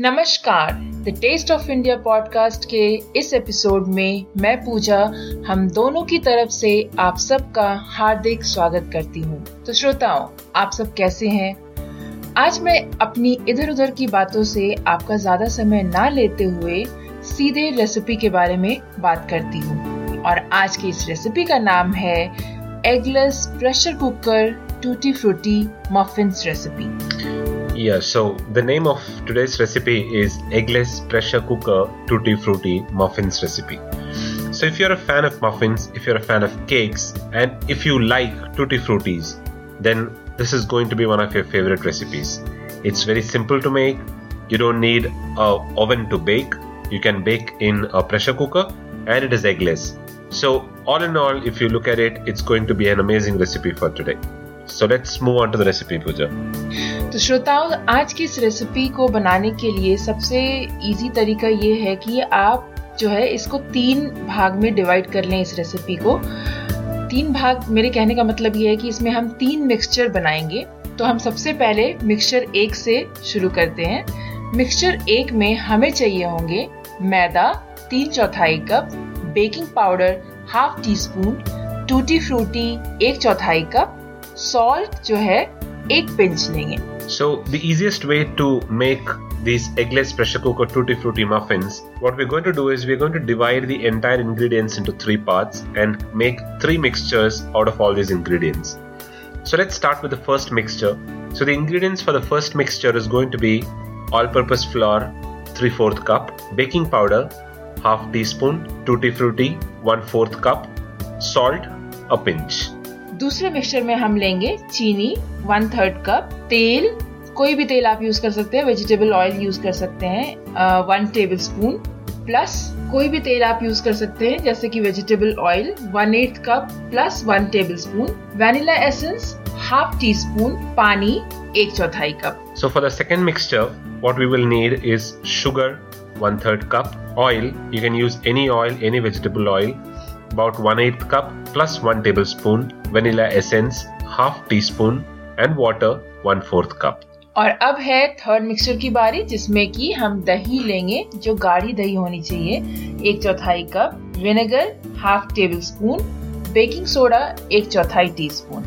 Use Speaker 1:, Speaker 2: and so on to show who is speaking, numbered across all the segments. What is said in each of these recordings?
Speaker 1: नमस्कार। The taste of India podcast के इस एपिसोड में मैं पूजा, हम दोनों की तरफ़ से आप सबका हार्दिक स्वागत करती हूँ। तो श्रोताओं, आप सब कैसे हैं? आज मैं अपनी इधर उधर की बातों से आपका ज़्यादा समय ना लेते हुए सीधे रेसिपी के बारे में बात करती हूँ। और आज की इस रेसिपी का नाम है eggless pressure cooker tutti frutti muffins recipe
Speaker 2: Yeah, so the name of today's recipe is eggless pressure cooker tutti frutti muffins recipe. So if you're a fan of muffins, if you're a fan of cakes, and if you like tutti fruttis, then this is going to be one of your favorite recipes. It's very simple to make. You don't need a oven to bake. You can bake in a pressure cooker and it is eggless. So, all in all, if you look at it, it's going to be an amazing recipe for today. So let's move on to the recipe, Pooja.
Speaker 1: तो श्रोताओं आज की इस recipe को बनाने के लिए सबसे इजी तरीका ये है कि आप जो है इसको तीन भाग में डिवाइड कर लें इस रेसिपी को। तीन भाग मेरे कहने का मतलब ये है कि इसमें हम तीन मिक्सचर बनाएँगे। तो हम सबसे पहले मिक्सचर एक से शुरू करते हैं। मिक्सचर एक में हमें चाहिए होंगे मैदा तीन चौथाई cup baking powder half teaspoon tutti frutti एक चौथाई कप सॉल्ट जो है एक पिंच लेंगे
Speaker 2: So the easiest way to make these eggless pressure cooker tutti frutti muffins, what we're going to do is we're going to divide the entire ingredients into three parts and make three mixtures out of all these ingredients. So let's start with the first mixture. So the ingredients for the first mixture is going to be all-purpose flour 3 4th cup, baking powder half teaspoon, tutti frutti 1 4th cup, salt a pinch.
Speaker 1: दूसरे mixture में हम लेंगे चीनी one third cup तेल। कोई भी तेल आप यूज़ कर सकते हैं वेजिटेबल ऑयल यूज़ कर सकते हैं वन टेबल स्पून प्लस कोई भी तेल आप यूज़ कर सकते हैं, जैसे कि vegetable oil one eight cup plus one tablespoon vanilla essence half teaspoon पानी एक चौथाई cup
Speaker 2: so for the second mixture what we will need is sugar, one third cup, oil you can use any oil, any vegetable oil about 1/8 cup plus 1 tablespoon vanilla essence half teaspoon and water 1/4 cup.
Speaker 1: और अब है third mixer की बारी जिसमें कि हम दही लेंगे जो गाढ़ी दही होनी चाहिए। एक चौथाई cup vinegar half tablespoon baking soda एक चौथाई teaspoon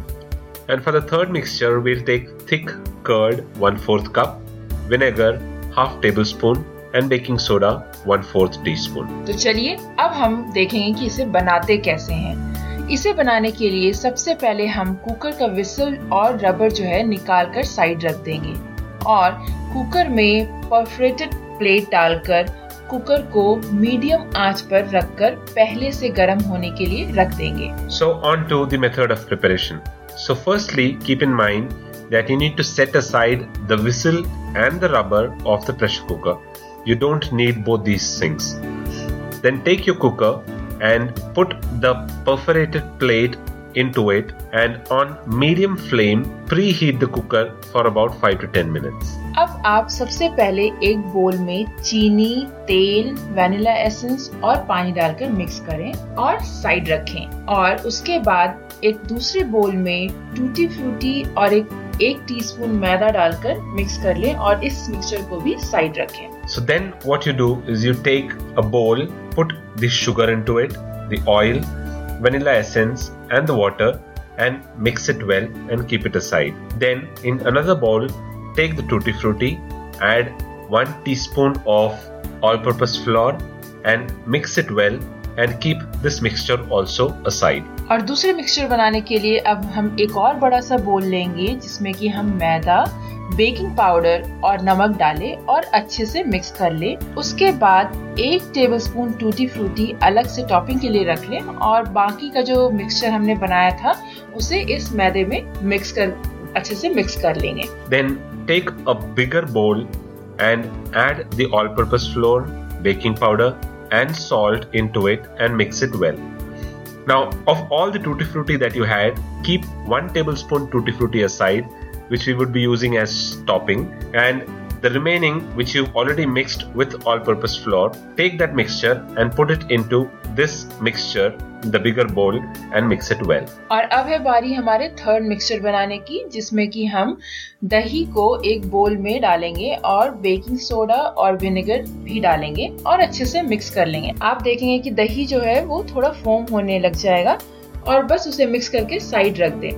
Speaker 2: and for third mixture will take thick curd one fourth cup vinegar half tablespoon and baking soda one fourth teaspoon
Speaker 1: तो चलिए अब हम देखेंगे कि इसे बनाते कैसे हैं। इसे बनाने के लिए सबसे पहले हम कुकर का विसल और रबर जो है निकाल कर साइड रख देंगे और कुकर में परफरेटेड प्लेट डालकर कुकर को मीडियम आँच पर रखकर पहले से गर्म होने के लिए रख देंगे।
Speaker 2: So on to the method of preparation so firstly keep in mind that you need to set aside the whistle and the rubber of the pressure cooker. You don't need both these things. Then take your cooker and put the perforated plate into it and on medium flame preheat the cooker for about 5 to 10 minutes.
Speaker 1: अब आप सबसे पहले एक बोल में चीनी तेल vanilla essence और पानी डालकर मिक्स करें और साइड रखें और उसके बाद एक दूसरे बोल में टूटी फ्रूटी और एक एक टीस्पून मैदा डालकर मिक्स कर लें और इस मिक्सचर को भी साइड रखें
Speaker 2: So then what you do is you take a bowl, put the sugar into it, the oil, vanilla essence and the water and mix it well and keep it aside. Then in another bowl, take the tutti frutti, add 1 teaspoon of all-purpose flour and mix it well and keep this mixture also aside.
Speaker 1: और दूसरे mixture बनाने के लिए अब हम एक और बड़ा सा बोल लेंगे जिसमें कि हम मैदा बेकिंग पाउडर और नमक डालें और अच्छे से मिक्स कर ले उसके बाद एक टेबलस्पून टूटी फ्रूटी अलग से टॉपिंग के लिए रख लें और बाकी का जो मिक्सचर हमने बनाया था उसे इस मैदे में मिक्स कर अच्छे से मिक्स कर लेंगे
Speaker 2: देन टेक अ बिगर बोल and add the all-purpose flour, baking powder and salt into it and mix it well. Now, of all the tutti frutti that you had, keep 1 tablespoon tutti frutti aside which we would be using as topping. And the remaining which you've already mixed with all purpose flour take that mixture and put it into this mixture the bigger bowl and mix it well
Speaker 1: और अब है बारी हमारे third mixture बनाने की जिसमें कि हम दही को एक बोल में डालेंगे और बेकिंग सोडा और विनेगर भी डालेंगे और अच्छे से मिक्स कर लेंगे आप देखेंगे कि दही जो है वो थोड़ा फोम होने लग जाएगा और बस उसे मिक्स करके साइड रख दें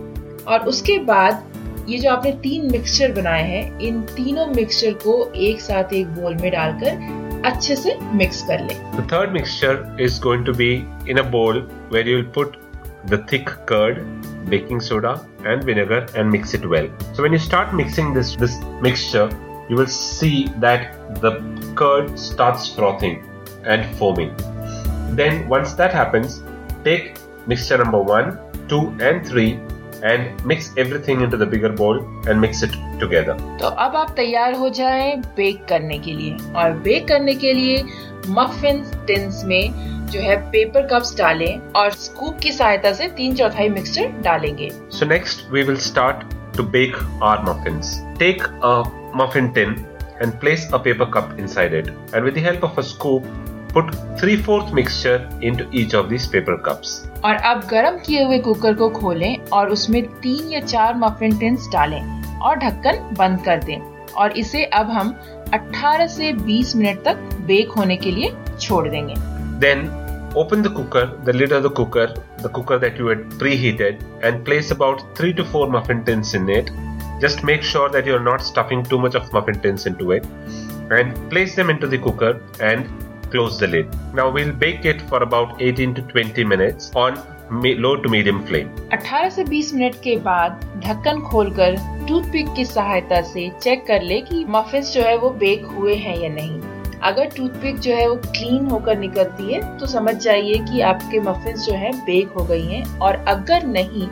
Speaker 1: और उसके बाद ये जो आपने तीन मिक्सचर बनाए हैं इन तीनों मिक्सचर को एक साथ एक बोल में डालकर अच्छे से मिक्स कर लें
Speaker 2: The third mixture is going to be in a bowl where you will put the thick curd, baking soda and vinegar and mix it well. So when you start mixing this this mixture, you will see that the curd starts frothing and foaming. Then once that happens, take mixture number 1, 2 and 3 and mix everything into the bigger bowl and mix it together
Speaker 1: तो अब आप तैयार हो जाएँ bake करने के लिए। और बेक करने के लिए मफिन टिन्स में जो है पेपर कप्स डालें और स्कूप की सहायता से तीन चौथाई मिक्सचर डालेंगे।
Speaker 2: So next we will start to bake our muffin take a muffin tin and place a paper cup inside it and with the help of a scoop put three fourth mixture into each of this paper cups
Speaker 1: और अब गर्म किए हुए cooker को खोलें और उसमें तीन या चार मफिन टिन्स डालें और ढक्कन बंद कर दें। और इसे अब हम 18 से 20 मिनट तक बेक होने के लिए छोड़ देंगे।
Speaker 2: Then open the cooker the lid of the cooker the cooker that you had preheated and place about 3 to 4 muffin tins in it just make sure that you are not stuffing too much of muffin tins into it and place them into the cooker and close the lid. Now we'll bake it for about 18 to 20 minutes on low to medium flame.
Speaker 1: 18 से 20 minute के बाद ढक्कन खोलकर toothpick की सहायता से check कर ले कि मफिन्स जो है वो बेक हुए हैं या नहीं अगर टूथपिक जो है वो क्लीन होकर निकलती है तो समझ जाइए कि आपके मफिन्स जो है बेक हो गई हैं और अगर नहीं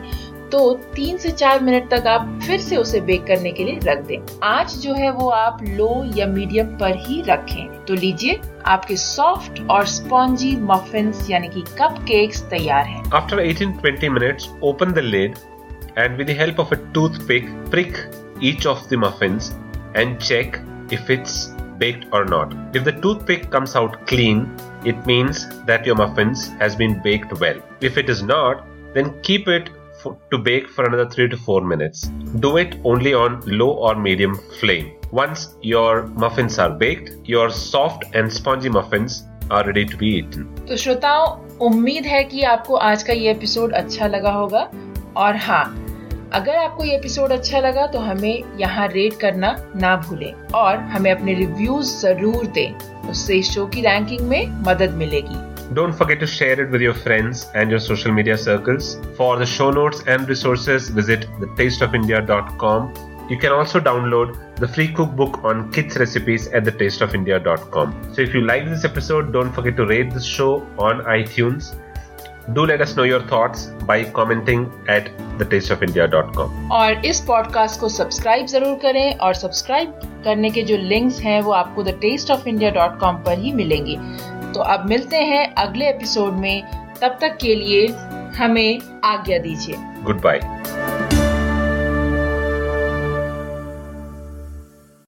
Speaker 1: तो तीन से चार मिनट तक आप फिर से उसे बेक करने के लिए रख दें। आज जो है वो आप लो या मीडियम पर ही रखें। तो लीजिए, आपके सॉफ्ट और स्पॉन्जी मफिन यानी कि कपकेक्स तैयार हैं।
Speaker 2: After 18-20 minutes open the lid and with the help of a toothpick prick each of दफिन muffins and check if it's baked or not if the toothpick comes out clean, it means that your muffins has been baked well if it is not, then keep it to bake for another 3 to 4 minutes. Do it only on low or medium flame. Once your muffins are baked, your soft and spongy muffins are ready to be eaten.
Speaker 1: तो श्रोताओं उम्मीद है कि आपको आज का ये episode अच्छा लगा होगा और हाँ अगर आपको ये एपिसोड अच्छा लगा तो हमें यहाँ रेट करना ना भूलें और हमें अपने रिव्यूज़ ज़रूर दें उससे शो की रैंकिंग में मदद मिलेगी
Speaker 2: Don't forget to share it with your friends and your social media circles. For the show notes and resources, visit thetasteofindia.com. You can also download the free cookbook on kids recipes at thetasteofindia.com. So if you like this episode, don't forget to rate this show on iTunes. Do let us know your thoughts by commenting at thetasteofindia.com.
Speaker 1: और इस podcast को subscribe जरूर करें और subscribe करने के जो links हैं वो आपको the taste of India dot com पर ही मिलेंगे तो अब मिलते हैं अगले एपिसोड में तब तक के लिए हमें आज्ञा दीजिए
Speaker 2: Goodbye.